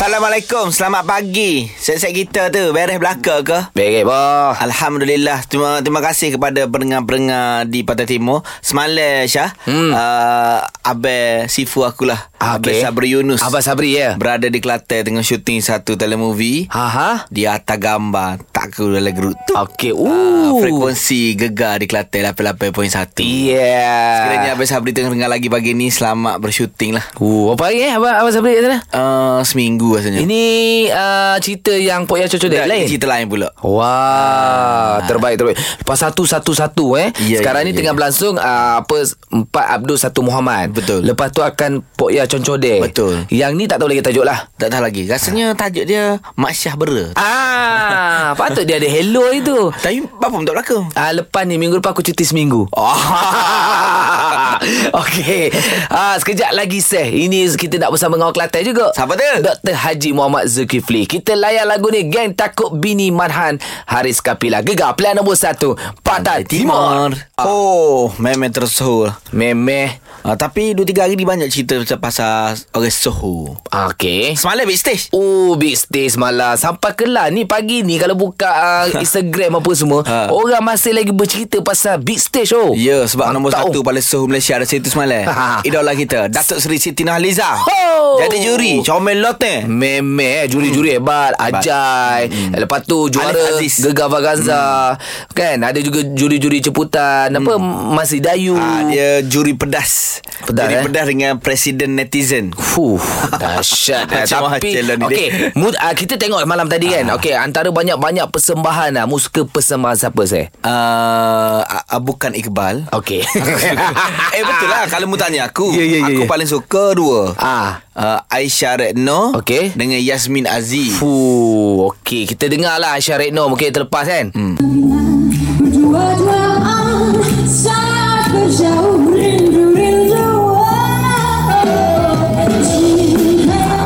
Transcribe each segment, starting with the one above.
Assalamualaikum, selamat pagi. Set-set kita tu beres belaka ke? Baik, boh. Alhamdulillah. Terima terima kasih kepada pendengar-pendengar di Pantai Timur. Semalam Syah, Hmm. uh, Abel Sifu akulah. Ah, Abel. Sabri Yunus. Abang Sabri ya. Berada di Kelantan tengah syuting satu telemovie. Ha ha. Di atas gambar tak ke dalam grup tu. Okey. Uh, Uh. frekuensi gegar di Kelantan 88.1. Yeah. Sekiranya Abel Sabri tengah dengar lagi pagi ni Selamat bersyuting lah Uh, apa hari eh abang abang Sabri kat sana? uh, Seminggu rasanya Ini uh, cerita yang Pok Ya Cocok Dek lain. Cerita lain pula Wah, terbaik terbaik. Lepas satu satu satu eh. Ya, Sekarang ya, ni ya, tengah ya. berlangsung uh, apa empat Abdul satu Muhammad. Betul. Lepas tu akan Pok Ya Concode. Betul. Yang ni tak tahu lagi tajuk lah. Tak tahu lagi Rasanya tajuk dia Mak Syah Bera Ah, patut dia ada hello itu. Tapi Bapa pun tak berlakon Ah, lepas ni minggu depan aku cuti seminggu. Oh. Okey. Ah, sekejap lagi seh. Ini kita nak bersama dengan orang Kelantan juga. Siapa tu? Dr. Haji Muhammad Zulkifli. Kita layan lagu ni Geng Takut Bini Marhan Haris Kapila. Gegar pilihan nombor satu. Pantai Timur. Oh Memang tersuhul Memeh. uh, Tapi 2-3 hari ni banyak cerita macam pasal orang suhu Okey. Semalam big stage Oh big stage malah Sampai kelar ni Pagi ni Kalau buka uh, Instagram apa semua Ha. Orang masih lagi bercerita Pasal big stage oh Ya sebab nombor Mantap, satu oh. paling suhu Malaysia ada situ semalam Ha. Idola kita Datuk Seri Siti Nurhaliza Oh. Jadi juri Comel Memeh Juri-juri hebat Ajai hmm. Lepas tu juara. Gegar Vaganza hmm. Kan ada juga juri-juri ceputan Apa Masih Dayu Ah, dia juri pedas. Pedas, juri eh? pedas dengan presiden netizen. Fuh, dahsyat dah. Macam Tapi lah okey, mood, uh, kita tengok malam tadi kan. Okey, antara banyak-banyak persembahan lah. Mu suka persembahan siapa saya? Uh, uh, bukan Iqbal. Okey. eh betul lah kalau mu tanya aku. Ya, ya, ya, aku ya. paling suka dua. Ah. Uh, Aisyah Retno Okey. dengan Yasmin Aziz. Fuh, okey. Kita dengar lah Aisyah Retno mungkin terlepas kan. Hmm. Berjauh rindu-rindu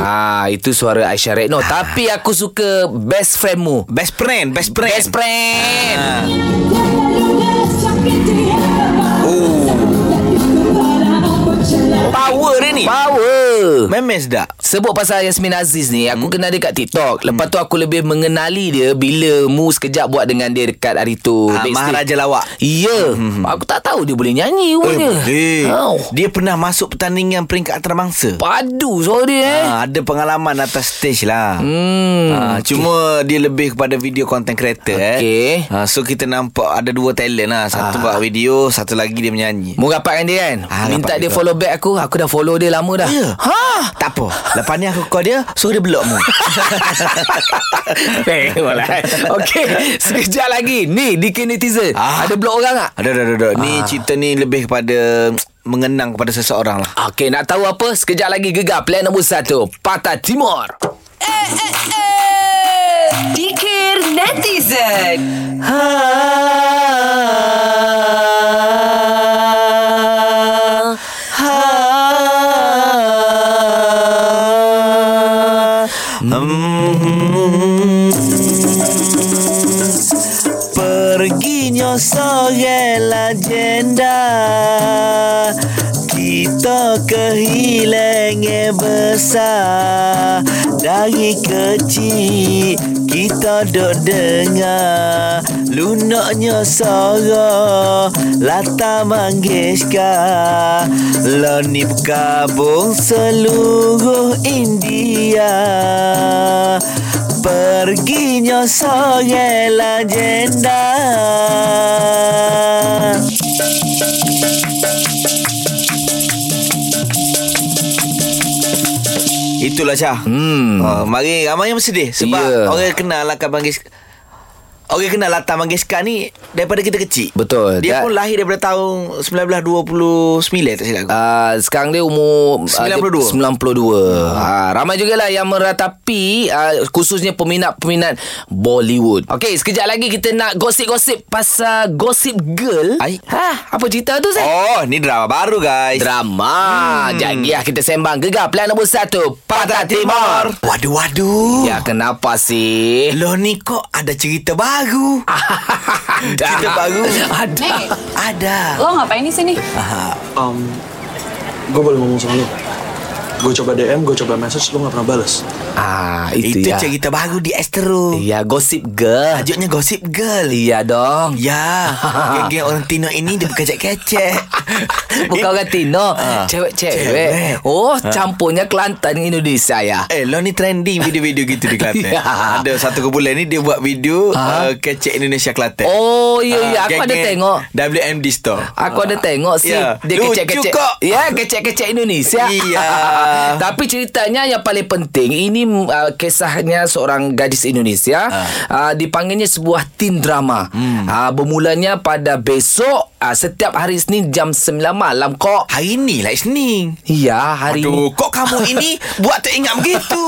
Ah, itu suara Aisyah Retno. Tapi aku suka best friendmu. Best friend, best friend. Best friend. Ah. Power dia ni. Power. Memang sedap. Sebut pasal Yasmin Aziz ni Aku kenal dia kat TikTok Lepas tu aku lebih mengenali dia Bila Mu sekejap buat dengan dia Dekat hari tu backstage. Maharaja Lawak. Ya Aku tak tahu dia boleh nyanyi rupanya Eh, oh. Dia pernah masuk pertandingan peringkat antarabangsa. Padu suara dia eh Ah, ada pengalaman atas stage lah. Hmm Ah, Cuma dia lebih kepada video content creator Okey. eh. Ah, so kita nampak ada dua talent lah. Satu buat video, satu lagi dia menyanyi. Mu rapatkan dia kan Ah, Minta dia follow back aku Aku dah follow dia lama dah Ya. Ha Tak apa. Lepas ni aku call dia, suruh dia block mu. Tengoklah Okey Sekejap lagi Ni di netizen Ah. Ada blok orang tak? ada, ada, ada, ada. Ni cerita ni lebih kepada mengenang kepada seseorang lah. Okey, nak tahu apa? Sekejap lagi gegar plan nombor satu. Patah Timur. Dikir netizen Perginya seorang legenda. Kita kehilangan besar. Dari kecil kita duk dengar Lunaknya suara Lata Mangeshkar Loni bergabung seluruh India. Perginya seorang legenda. Itulah Syah. Hmm. oh, Mari ramai yang bersedih Sebab Ya. orang kenal Latar Mangeshkar Orang kenal Latar Mangeshkar ni Daripada kita kecil Betul. Dia Dan- pun lahir daripada tahun 1929 tak silap aku Uh, sekarang dia umur 92. Uh, 92 uh, Ramai juga lah yang meratapi uh, Khususnya peminat-peminat Bollywood Okey, sekejap lagi kita nak gosip-gosip Pasal Gossip Girl Ai. ha, Apa cerita tu Zah? Oh ni drama baru guys Drama hmm. Jadi lah kita sembang Gegar plan nombor satu Patah Timur Waduh waduh Ya kenapa sih? Loh ni kok ada cerita baru Ada Cerita baru Ada Ada Lo ngapain di sini? Aha. Um, gue boleh ngomong sama lu? Gue coba DM, gue coba message, lu gak pernah balas. Ah, itu, Itu ya. cerita baru di Astro. Ya, gosip girl. Tajuknya Gossip Girl. Iya dong. Ya, geng-geng orang Tino ini dia kecek-kecek. Bukan orang Tino Ah, Cewek-cewek cewek. Oh campurnya Kelantan Indonesia ya Eh, lo ni trending video-video gitu di Kelantan. Ya. Ada satu kumpulan ni dia buat video Ha? uh, kecek Indonesia Kelantan. Oh iya iya Aku ada tengok WMD Store. Aku ada tengok sih Ya. Dia Lucu kecek-kecek kok. Ya kecek-kecek Indonesia Iya. Tapi ceritanya yang paling penting Ini uh, kisahnya seorang gadis Indonesia Ah. uh, Dipanggilnya sebuah teen drama Hmm. uh, Bermulanya pada besok uh, Setiap hari Senin jam 9 malam kok Hari ni lah Isnin. Iya hari Aduh, ni kok kamu ini buat teringat begitu?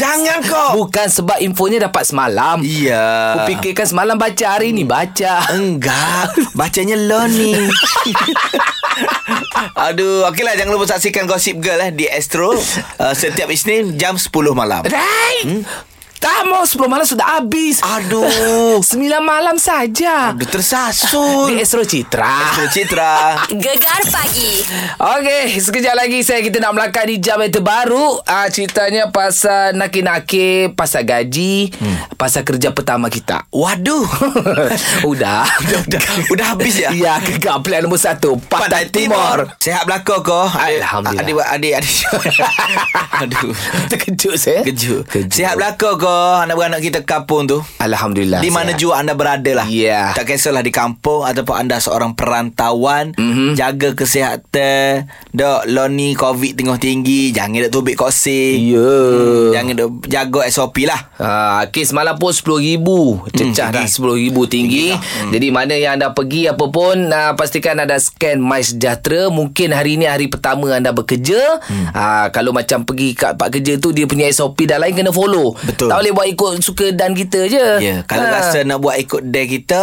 Jangan kok. Bukan sebab infonya dapat semalam Iya. Aku fikirkan semalam baca Hari ni baca Enggak Bacanya ni Aduh Okeylah jangan lupa saksikan Gossip Girl eh Di Astro uh, Setiap Isnin Jam 10 malam Right hmm? Tak mau 10 malam sudah habis Aduh 9 malam saja Aduh tersasul Di Astro Citra Astro Citra Gegar pagi. Okey, sekejap lagi saya kita nak melangkah di jam yang terbaru. Ah ceritanya pasal naki-naki, pasal gaji, hmm. pasal kerja pertama kita. Waduh udah. Udah, udah, udah habis ya? Ya, gegar plan nombor satu. Pantai, Timur. Sehat belakang kau Alhamdulillah. Adik adik adik Aduh Terkejut saya. Kejut Kejut. Sihat belakang kau Anak-beranak kita kampung tu Alhamdulillah. Di mana sihat. jua anda berada lah Ya. Tak kisahlah di kampung Ataupun anda seorang perantauan Mhm. mm-hmm. Jaga kesihatan Dok Lo ni COVID tengah tinggi Jangan dok tubik kosing Ya. Jangan dok Jaga SOP lah Ah, kes malam pun RM10,000 Cecah Hmm, dah tinggi. RM10,000 tinggi Jadi mana yang anda pergi apa pun ah, Pastikan anda scan My Sejahtera Mungkin hari ni hari pertama anda bekerja Hmm. ah, Kalau macam pergi kat tempat kerja tu Dia punya SOP dah lain kena follow Betul. Boleh buat ikut suka dan kita je Ya, kalau Ah. rasa nak buat ikut day kita,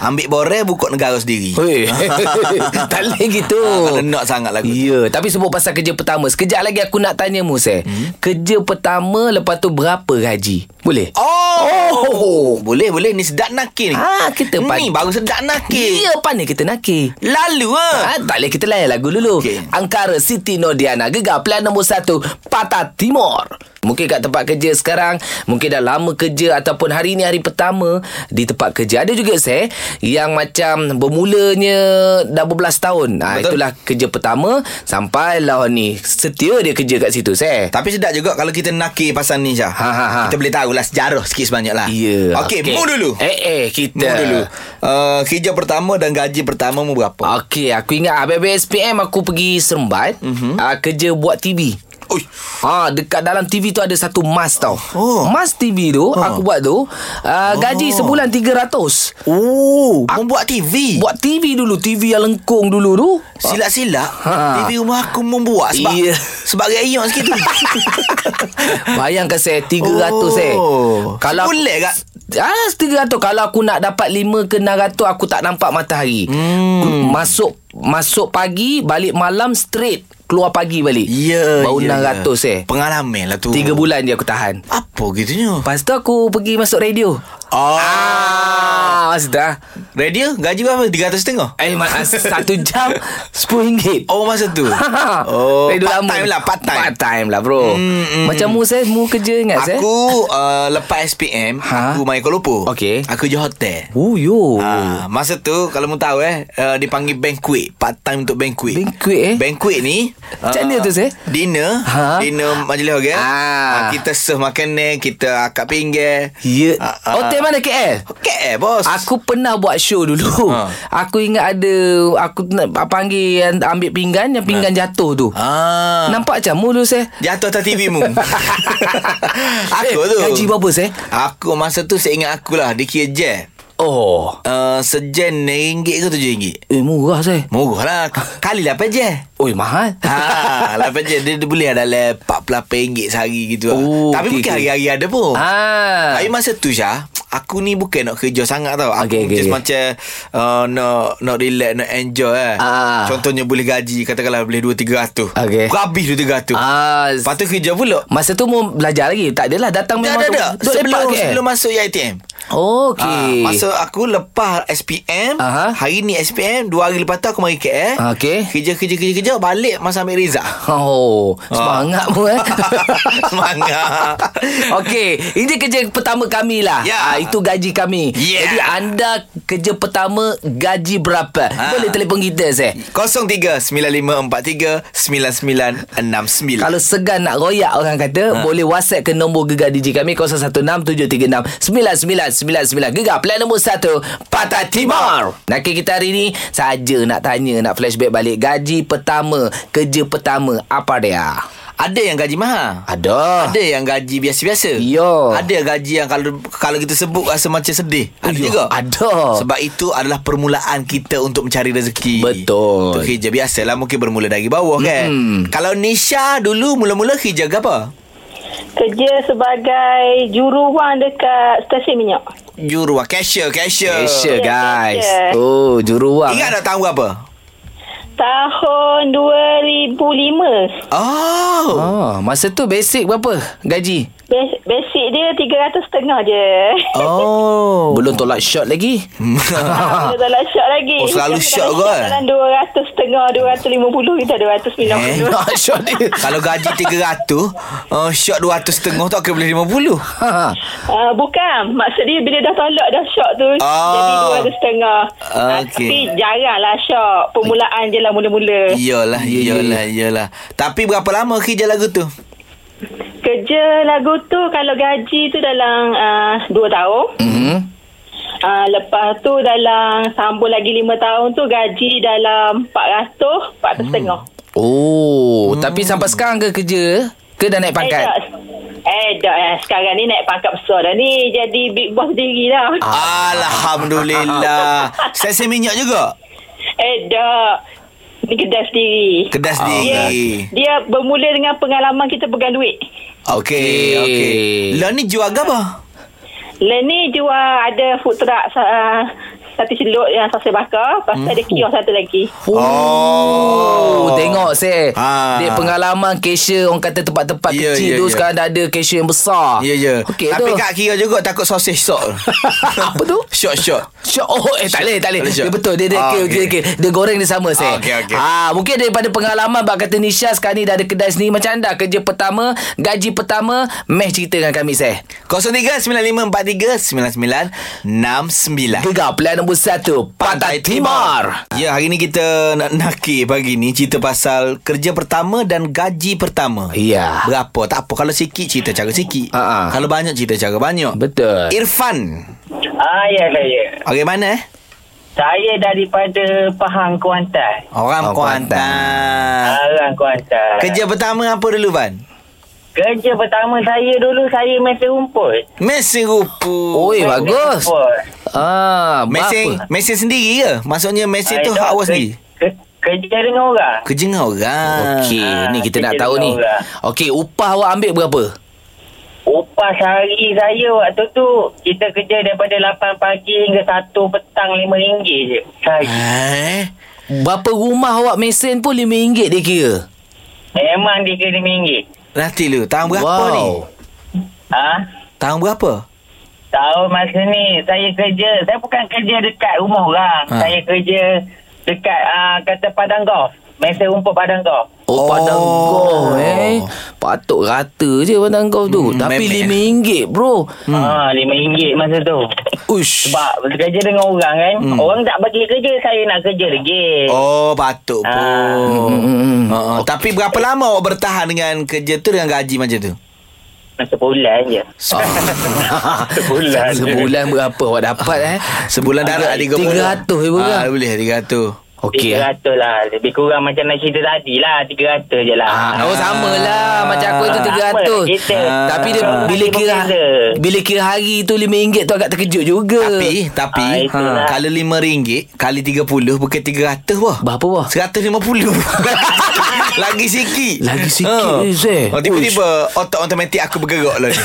ambil borel buka negara sendiri. Hei, tak boleh gitu kalau nak sangat lagu. Ya Tapi sebut pasal kerja pertama Sekejap lagi aku nak tanya Musa hmm? Kerja pertama Lepas tu berapa gaji? Boleh? Oh, oh, boleh boleh ni sedap nakir ni. Ah, kita ni pan- baru sedap nakir. Ya, pandai kita nakir Lalu ah. Ha, tak boleh kita layan lagu dulu Okey. Angkara Siti Nordiana Gegar plan nombor satu Patah Timur Mungkin kat tempat kerja sekarang Mungkin dah lama kerja Ataupun hari ni hari pertama Di tempat kerja Ada juga saya Yang macam Bermulanya Dah berbelas tahun ha, Betul. Itulah kerja pertama Sampailah ni Setia dia kerja kat situ saya Tapi sedap juga kalau kita nakir pasal ni Syah. Ha, ha, ha. Kita boleh tahulah sejarah sikit sebanyak lah. Ya Okey, okay. mu dulu. Eh eh kita Mu dulu. Uh, kerja pertama dan gaji pertama mu berapa? Okey, aku ingat habis SPM aku pergi Seremban Mhm. mm-hmm. uh, kerja buat TV. Ui. Ha, dekat dalam TV tu ada satu mas tau. Oh. Mas TV tu Ha. aku buat tu uh, gaji sebulan 300. Oh, membuat TV. Buat TV dulu, TV yang lengkung dulu tu. Silap-silap Ha. TV rumah aku membuat sebab Iya. sebab rayok sikit tu. Bayangkan saya 300 Oh. eh. Kalau Sebulan kak? Ah, 300 kalau aku nak dapat 5 ke 600 aku tak nampak matahari. Hmm. Masuk masuk pagi, balik malam straight, keluar pagi balik. Ya. Baru ya, 600 ya. eh. Pengalaman lah tu. 3 bulan je aku tahan. Apa gitunya? Lepas tu aku pergi masuk radio. Oh. Ah, sudah. Radio gaji berapa? 300 setengah? Eh, ma- satu jam RM10. Oh masa tu. oh, Radio part lama. time lah, part time. Part time lah, bro. Hmm, hmm, Macam mu, saya, mu kerja ingat, saya? Aku uh, lepas SPM Ha? Aku main Kuala Lumpur Okey. Aku je hotel Oh, yo. Ha, masa tu kalau mu tahu eh uh, dipanggil banquet part time untuk banquet. Banquet, eh? Banquet ni Macam mana tu, Seh? Dinner, Ha? dinner majlis orang. Ah. Ah. kita serve makanan, kita akak pinggir. Ya. Ah, ah. Hotel mana KL? Okey, bos. Aku pernah buat show dulu. Ha. Aku ingat ada aku nak panggil yang ambil pinggan, yang pinggan jatuh tu. ah. Nampak macam mu dulu saya. Jatuh atas TV mu. aku eh, tu. Gaji berapa saya? Aku masa tu saya ingat aku lah Dia kira je Oh. uh, Sejen RM6 ke RM7 Eh murah saya. Murah lah Kali lah je Oi mahal. Ha, 8 je dia, dia boleh ada dalam RM48 sehari gitu lah. Oh, Tapi okey, bukan okey. hari-hari ada pun. Ah. Tapi masa tu Syah Aku ni bukan nak kerja sangat tau Aku Okey, okey, just macam uh, Nak nak relax Nak enjoy eh. Ah. Contohnya boleh gaji Katakanlah boleh 2-300 Okey. Aku habis 2-300 Ah. Lepas tu kerja pula Masa tu mu belajar lagi. Tak adalah datang Tak memang tu- ada Sebelum lepak ke? sebelum masuk ITM Okey. Ah, masa aku lepas SPM, Aha. hari ni SPM, dua hari lepas tu aku mari KL. Okey. Kerja kerja kerja kerja balik masa ambil Riza. Oh, semangat pun eh. Semangat. Okey, ini kerja pertama kami lah. Ya. Ah, itu gaji kami. Ya. Jadi anda kerja pertama gaji berapa? Ha. Boleh telefon kita saya. 03-9543-9969 Kalau segan nak royak orang kata ha. Boleh whatsapp ke nombor Gegar DJ kami 0167369999 Gegar plan nombor 1 Patah Timur Nakil kita hari ni Saja nak tanya Nak flashback balik Gaji pertama Kerja pertama Apa dia? Ada yang gaji mahal Ada Ada yang gaji biasa-biasa Ya. Ada gaji yang kalau kalau kita sebut rasa macam sedih Ada Ya, juga ada. Sebab itu adalah permulaan kita untuk mencari rezeki Betul. Untuk kerja biasalah Mungkin bermula dari bawah kan Hmm. Kalau Nisha dulu mula-mula kerja ke apa? Kerja sebagai juruwang dekat stesen minyak. Juruah cashier Cashier Cashier guys cashier. Oh juruwang Ingat tak tahun berapa? Tahun 2005. Oh Oh, masa tu basic berapa gaji? Bas- Basic dia 300 setengah je. Oh Belum tolak shot lagi. Tak nak shot lagi. Oh, selalu Kita shot kalau kot. Dalam 200 setengah, 250 kita 290. Eh? Nak shot dia. Kalau gaji 300 uh, Shot 200 setengah tu Akan boleh 50 Ha. Uh, bukan. Maksud dia bila dah tolak dah shot tu. Oh. Jadi 200 setengah. Ah, Okey. tapi jarang lah shot. Permulaan je lah mula-mula. Iyalah Ya, ya, Iyalah Iyalah Tapi berapa lama kerja lagu tu? Kerja lagu tu kalau gaji tu dalam uh, 2 tahun. Hmm. Uh, lepas tu dalam sambung lagi 5 tahun tu gaji dalam 400, 400 setengah. Oh, tapi sampai sekarang ke kerja? Ke dah naik Eh, pangkat? tak. Eh, dah. Eh, sekarang ni naik pangkat besar dah ni. Jadi big boss diri dah. Ah. Alhamdulillah Stesen minyak juga? Eh, dah. Ni kedai sendiri. Kedai Dia, sendiri dia bermula dengan pengalaman kita pegang duit. Okey Okey Lah ni jual apa? Lain ni jual ada food truck uh, satu celup yang sausai bakar. Lepas tu ada kios satu lagi. Oh, tengok saya. Ah. Dia pengalaman cashier orang kata tempat-tempat Ya, kecil ya, tu ya. sekarang dah ada cashier yang besar. Ya ya Okey Tapi tu. Kak kira juga Takut sausage shot Apa tu? Shot shot Shot Oh eh tak boleh tak boleh. Dia betul Dia dia, Ah, okay, okay. okay. dia goreng dia sama saya Ah, okey, okey. Ah, Mungkin daripada pengalaman Bak kata Nisha Sekarang ni dah ada kedai sendiri Macam anda Kerja pertama Gaji pertama Meh cerita dengan kami saya 03-9543-9969 Gegar pilihan nombor 1 Pantai Timur Ya, hari ni kita nak nakir pagi ni cerita pasal kerja pertama dan gaji pertama. Ya. Berapa? Tak apa. Kalau sikit, cerita cara sikit. Ha, ha. Kalau banyak, cerita cara banyak. Betul Irfan. Ah, ya saya. Okey, mana eh? Saya daripada Pahang Kuantan. Orang Oh, Kuantan. Orang Kuantan. Kerja pertama apa dulu, Van? Kerja pertama saya dulu saya mesin rumput. Mesin rumput. Oi bagus Rumput. Ah, Mesin, apa? mesin sendiri ke? Maksudnya mesin tu hak awak sendiri? ke- Kerja dengan orang. Kerja dengan orang. Okey, Ah, ni kita nak tahu ni. Okey, upah awak ambil berapa? Upah sehari saya waktu tu kita kerja daripada 8 pagi hingga 1 petang RM5 je sehari. Eh? Berapa rumah awak mesin pun RM5 dia kira. Memang dia kira RM5. Nanti lu, tahun berapa Wow. ni? Ha? Tahun berapa? Tahun masa ni saya kerja, saya bukan kerja dekat rumah orang. Ha. Saya kerja dekat uh, kata padang golf. Mesin rumput padang golf. Oh, Oh. padang golf eh. Patut rata je padang golf tu. Hmm, Tapi memek. RM5 bro. Hmm. Ha, RM5 masa tu. Ush. Sebab kerja dengan orang kan. Hmm. Orang tak bagi kerja, saya nak kerja lagi. Oh, patut pun. Ah. Hmm. Ha, ha. Tapi berapa lama awak bertahan dengan kerja tu dengan gaji macam tu? Sebulan je. Sebulan je. Sebulan berapa awak dapat eh? Sebulan darab Agak 30. 300 je berapa? Ah, boleh 300. Okey. eh. 300 lah. Lebih kurang macam nak cerita tadi lah. 300 je lah. Ah, oh sama lah Macam aku itu Sama 300 kita. Ah. Tapi dia Ah. bila kira. Bila kira hari tu RM5 tu agak terkejut juga Tapi tapi Ah, itulah. kalau RM5 kali 30 bukan 300 wah. Berapa wah? 150 Lagi sikit Lagi sikit, Ha. eh, oh, Tiba-tiba Otak otomatik aku bergerak lah ni.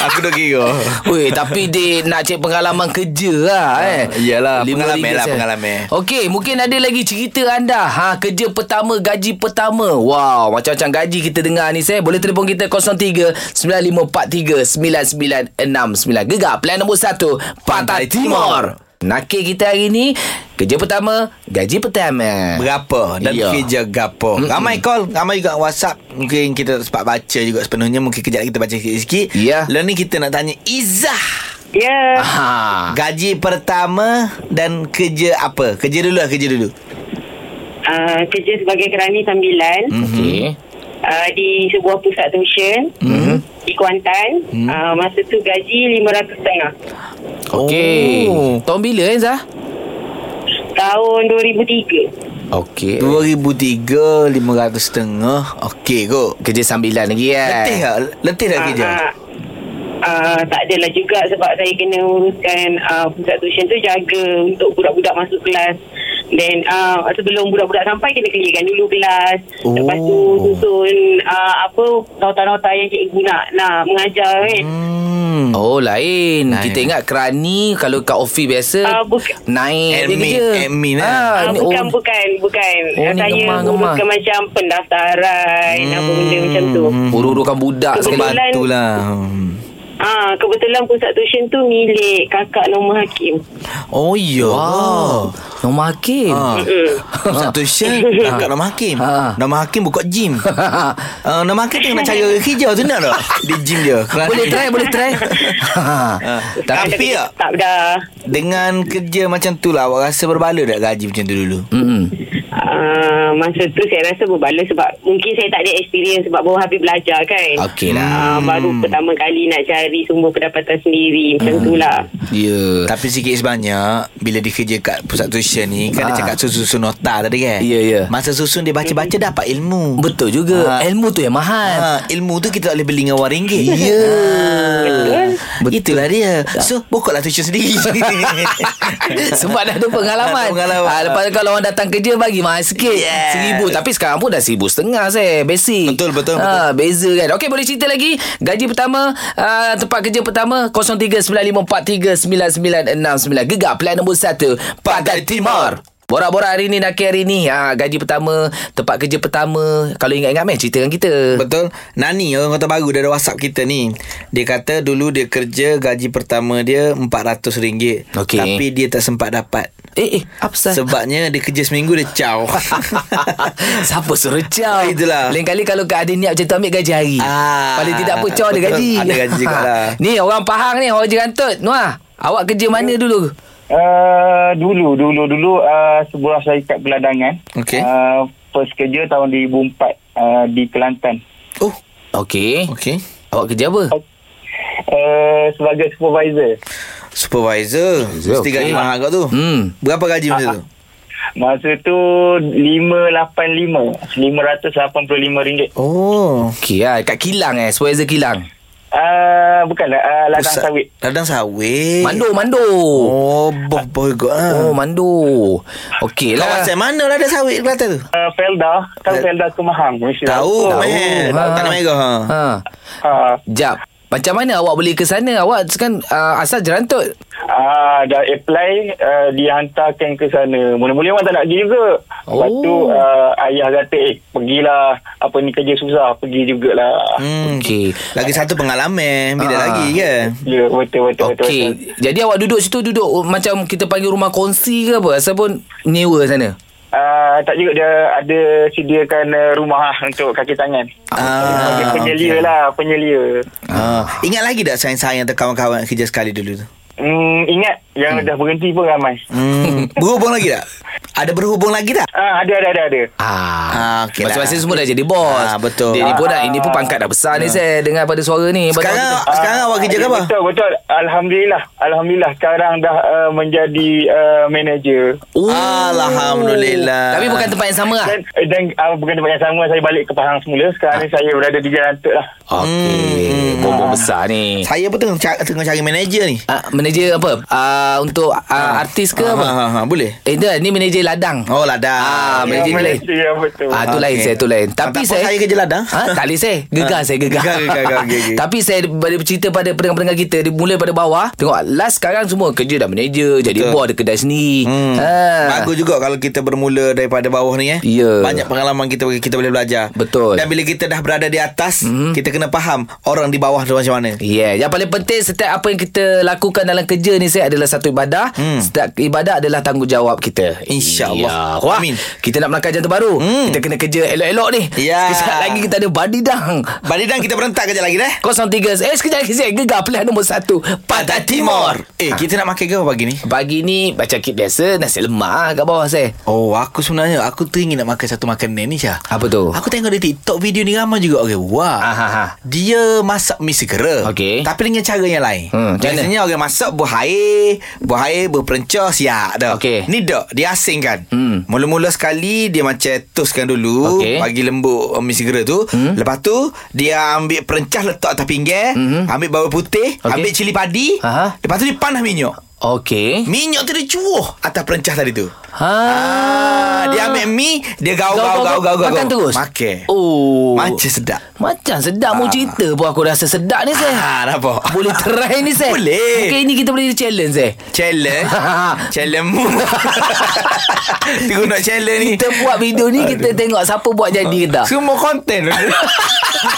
Aku dah kira. Weh, tapi dia nak cek pengalaman kerja lah eh. iyalah, Lima pengalaman lah, pengalaman. Okey, mungkin ada lagi cerita anda. Ha, kerja pertama, gaji pertama. Wow, macam-macam gaji kita dengar ni saya. Boleh telefon kita 03 9543 9969. Gegar plan nombor 1 Pantai Timur. Nakir kita hari ni kerja pertama, gaji pertama. Berapa dan Ya. kerja gapo. Ramai call, ramai juga WhatsApp. Mungkin kita sempat baca juga sepenuhnya. Mungkin kejap lagi kita baca sikit-sikit. Ya. Lalu ni kita nak tanya Izzah. Ya. Ha. Gaji pertama dan kerja apa? Kerja dulu lah, kerja dulu. Uh, kerja sebagai kerani sambilan Okey. uh, di sebuah pusat tuition di Kuantan. Uh, masa tu gaji RM500.5. Okey. Oh. Tahun bila eh Zah? Tahun 2003. Okey. 2003, 500 setengah. Okey kot. Kerja sambilan lagi kan? Letih tak? Letih tak kerja? Ah, Uh, tak adalah juga sebab saya kena uruskan uh, pusat tuition tu jaga untuk budak-budak masuk kelas. Then uh, sebelum budak-budak sampai kena clearkan dulu kelas. Oh. Lepas tu susun uh, apa nota-nota yang cikgu nak nak mengajar kan. Hmm. Oh lain. Lain. Kita ingat kerani kalau kat office biasa Ah, bukan. naik dia Admin, kerja. admin, eh? Ah, ni, bukan, oh, bukan, bukan. Oh, Oh, saya gemar-gemar. uruskan macam pendaftaran, apa benda macam tu. Urus-uruskan budak sekali. Kebetulan- Bantu lah. Ah, kebetulan pusat tuition tu milik kakak nombor hakim. Oh, ya. Wow. Nombor hakim. Ha. Pusat tuition Kat nama hakim Ha. Nama hakim buka gym uh, Nama hakim tengah nak cari kerja tu nak tak Di gym dia Kerana- boleh try, boleh try. Ah, Tapi Ada- tak Tak dah. Dengan kerja macam tu lah Awak rasa berbala tak gaji macam tu dulu Hmm. Uh, masa tu saya rasa berbala sebab mungkin saya tak ada experience sebab baru habis belajar kan. Okey lah. Uh, baru pertama kali nak cari sumber pendapatan sendiri macam tu lah. Ya. Tapi sikit sebanyak Bila dia kerja kat pusat tuition ni Kan dia Ah. cakap susun nota tadi kan Ya, ya. Masa susun dia baca-baca dapat ilmu Betul juga. Ah. Ilmu tu yang mahal. Ha, ilmu tu kita tak boleh beli dengan wang ringgit. Ya. Betul. Itulah dia. So, bukalah tuition sendiri. Sebab dah ada pengalaman. Ada pengalaman. Ah, lepas tu kalau orang datang kerja bagi mahal sikit. Yes. Seribu. Tapi sekarang pun dah seribu setengah saya. Basic. Betul, betul, Ah, Beza kan. Okey boleh cerita lagi. Gaji pertama. Uh, tempat kerja pertama. 0395439969. Gegar plan nombor 1. Pantai Timur. Borak-borak hari ni Nakir hari ni ha, Gaji pertama Tempat kerja pertama Kalau ingat-ingat meh Cerita dengan kita Betul. Nani orang kota baru dia ada WhatsApp kita ni. Dia kata dulu dia kerja gaji pertama dia RM400. Okey. Tapi dia tak sempat dapat. Eh eh Apa Sebabnya dia kerja seminggu dia caw. Siapa suruh caw Itulah. Lain kali kalau ada niat macam tu Ambil gaji hari Ah, Paling tidak apa caw ada gaji Ada gaji jugalah. Ni orang Pahang ni Orang Jerantut Nuah Awak kerja mana dulu Uh, dulu, dulu, dulu uh, sebuah syarikat peladangan. Okey. Uh, first kerja tahun 2004 uh, di Kelantan. oh, Okey okey. Awak kerja apa Uh, sebagai supervisor. Supervisor. Supervisor, Mesti okey. gaji mahal kat tu. Hmm Berapa gaji masa tu? Masa tu 585 585 ringgit. Oh. Okey lah Kat Kilang eh Supervisor Kilang Uh, bukan uh, ladang Pusat- sawit. Ladang sawit. Mando Mando Oh, boh boh lah. Oh Mando Okey lah Kawasan mana ladang sawit Kelantan tu? Uh, Felda, tahu Fel- Felda Kemahang. Mesti Tahu, Tahu. man. Ha. Tanah Merah. Ha. Ha Jap Macam mana awak boleh ke sana Awak kan uh, Asal Jerantut Ah, dah apply uh, dihantarkan ke sana. Mula-mula orang tak nak pergi juga. Lepas Oh. tu uh, ayah kata, eh pergilah. Apa ni kerja susah. Pergi jugalah. Hmm. Okey Lagi satu pengalaman Bila Ah. lagi kan Ya, betul, betul, betul. Okey betul. Jadi awak duduk situ Duduk macam kita panggil rumah kongsi ke apa Asal pun Nyewa sana Uh, tak juga dia ada sediakan uh, rumah lah untuk kaki tangan. Ah, Sebagai penyelia okey. lah, penyelia. ah. Ingat lagi tak sayang-sayang atau kawan-kawan kerja sekali dulu tu Hmm, ingat yang dah berhenti pun ramai. hmm. Berhubung lagi tak? Ada berhubung lagi tak? Ah, ada, ada, ada, ada. Ah, Ah, okey lah. Masing-masing semua dah jadi bos. Ah, betul. Dia ni pun dah, ini pun pangkat dah besar ni saya dengar pada suara ni. Sekarang betul. sekarang awak kerja ke apa? Betul, betul. Alhamdulillah. Alhamdulillah. Sekarang dah uh, menjadi uh, manager. Oh. Alhamdulillah. Tapi bukan tempat yang sama lah. Dan, dan uh, bukan tempat yang sama Saya balik ke Pahang semula Sekarang ni saya berada di Jalan Tut lah Okey, Hmm. Bombong besar ni. Saya pun tengah cari, tengah cari manager ni. Ah, manager manager apa? Uh, untuk uh, artis ke ha, apa? ha, ha, Boleh Eh, dah, ni manager ladang. Oh ladang Ah, manager Ya, lain. Ya, betul. Ah, tu lain saya, tu lain. Tapi saya saya kerja ladang. Ha, tak boleh saya. Gegar Ah. saya, gegar. Tapi saya pada cerita pada pendengar-pendengar kita, dia mula pada bawah. Tengok, last sekarang semua kerja dah manager, jadi bos ada kedai sendiri. Hmm. Ha. Bagus juga kalau kita bermula daripada bawah ni eh. Ya. Banyak pengalaman kita kita boleh belajar. Betul. Dan bila kita dah berada di atas, Mhm. kita kena faham orang di bawah tu macam mana. Ya, yeah. yang paling penting setiap apa yang kita lakukan dalam kerja ni saya adalah satu ibadah. Hmm. Setiap ibadah adalah tanggungjawab kita. InsyaAllah. Ya. Wah, Amin. Kita nak melangkah jantung baru. Hmm. Kita kena kerja elok-elok ni. Ya. Sekejap lagi kita ada badidang. Badidang kita berentak kejap lagi dah. 03 Eh sekejap lagi saya Gegar pilihan nombor 1 Pantai Timur Eh, kita nak makan ke apa pagi ni? Pagi ni Macam kit biasa Nasi lemak kat bawah saya Oh, aku sebenarnya aku teringin nak makan satu makanan ni Syah. Apa tu? Aku tengok di TikTok video ni ramai juga orang. Wah. Aha, ha. Dia masak mi segera. Okey. Tapi dengan cara yang lain. Hmm, Biasanya orang masak buah air, buah air berperencah siap dah. Okey. Ni dak, dia asingkan. Hmm. Mula-mula sekali dia macam toastkan dulu, Okey. bagi lembut mi segera tu. Hmm. Lepas tu dia ambil perencah letak atas pinggir, Hmm. ambil bawang putih, Okey. ambil cili padi. Aha. Lepas tu dia panas minyak. Okey Minyak tu dia cuuh atas perencah tadi tu. Ha. Ah, dia ambil mi, dia gaul gaul gaul gaul gaul. Makan terus Makan. Oh Macam sedap. Macam sedap Mu cerita pun aku rasa sedap ni saya Ah, nampak? Boleh try ni saya Boleh. Mungkin ini kita boleh challenge saya Challenge Challenge mu Tengok nak challenge ni Kita buat video ni Kita tengok siapa buat jadi ke tak Semua konten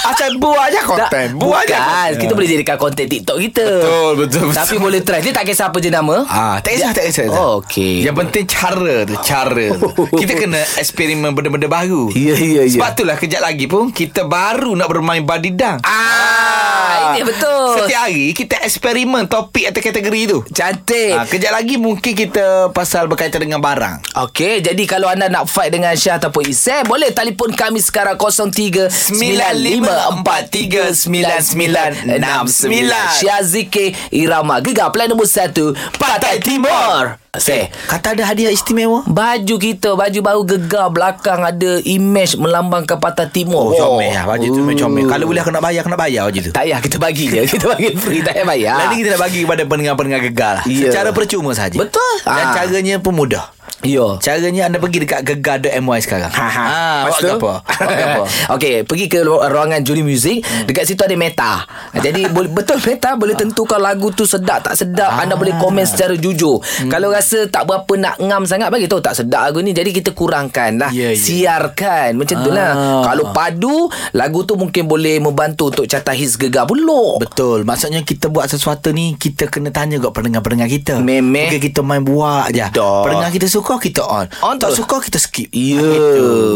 Asal buat je konten Tak, Buat konten. Kita boleh jadikan konten TikTok kita Betul, betul, betul. Tapi boleh try Dia tak kisah apa je nama Ah, tak kisah. tak kisah. Oh, okey. Yang penting cara tu, cara tu. Kita kena eksperimen benda-benda baru. Ya, ya, ya. Sebab itulah kejap lagi pun kita baru nak bermain badidang. Ah, ini betul. Setiap hari kita eksperimen topik atau kategori tu. Cantik Ah, kejap lagi mungkin kita pasal berkaitan dengan barang. Okey, jadi kalau anda nak fight dengan Syah ataupun Isai, boleh telefon kami sekarang 03 9963 Syah Zikir Irama Gegar plan nombor 1 Pantai Timur. Say, Kata ada hadiah istimewa. baju kita, baju baru gegar belakang ada image melambangkan Pantai Timur. Oh, comel lah. Baju tu comel. Kalau boleh aku nak bayar, aku nak bayar baju tu. Tak payah kita bagi je Kita bagi free Tak payah bayar Lain ni kita nak bagi kepada pendengar-pendengar gegar lah. Ya. Secara percuma saja. Betul. Dan Ah. caranya pun Ya Caranya anda pergi dekat gegar.my sekarang. Ha, ha. Ah, Lepas buat tu? apa? Okey, pergi ke ru- ruangan Juli Music. Dekat situ ada meta. Jadi boleh betul meta boleh tentukan lagu tu sedap tak sedap. Anda boleh komen secara jujur. Kalau rasa tak berapa nak ngam sangat bagi tahu tak sedap lagu ni. Jadi kita kurangkan lah. Ya, ya. Siarkan. Macam tu lah. Ah. Kalau padu, lagu tu mungkin boleh membantu untuk catat hits gegar pulak. Betul. Maksudnya kita buat sesuatu ni kita kena tanya kat pendengar-pendengar kita. Memeh. Bukan kita main buat je. Pendengar kita suka kita on. On tak suka kita skip. Ya.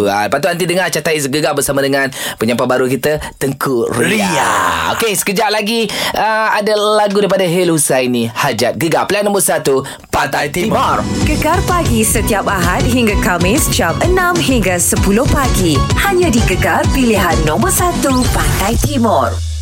Ha, lepas tu nanti dengar catat hits gegar bersama dengan penyampai baru kita Tengku Ria. Ria. Okey, sekejap lagi uh, ada lagu daripada Hel Husaini Hajat Gegar plan nombor 1 Pantai Timur. Gegar pagi setiap Ahad hingga Kamis jam 6 hingga 10 pagi. Hanya di Gegar pilihan nombor 1 Pantai Timur.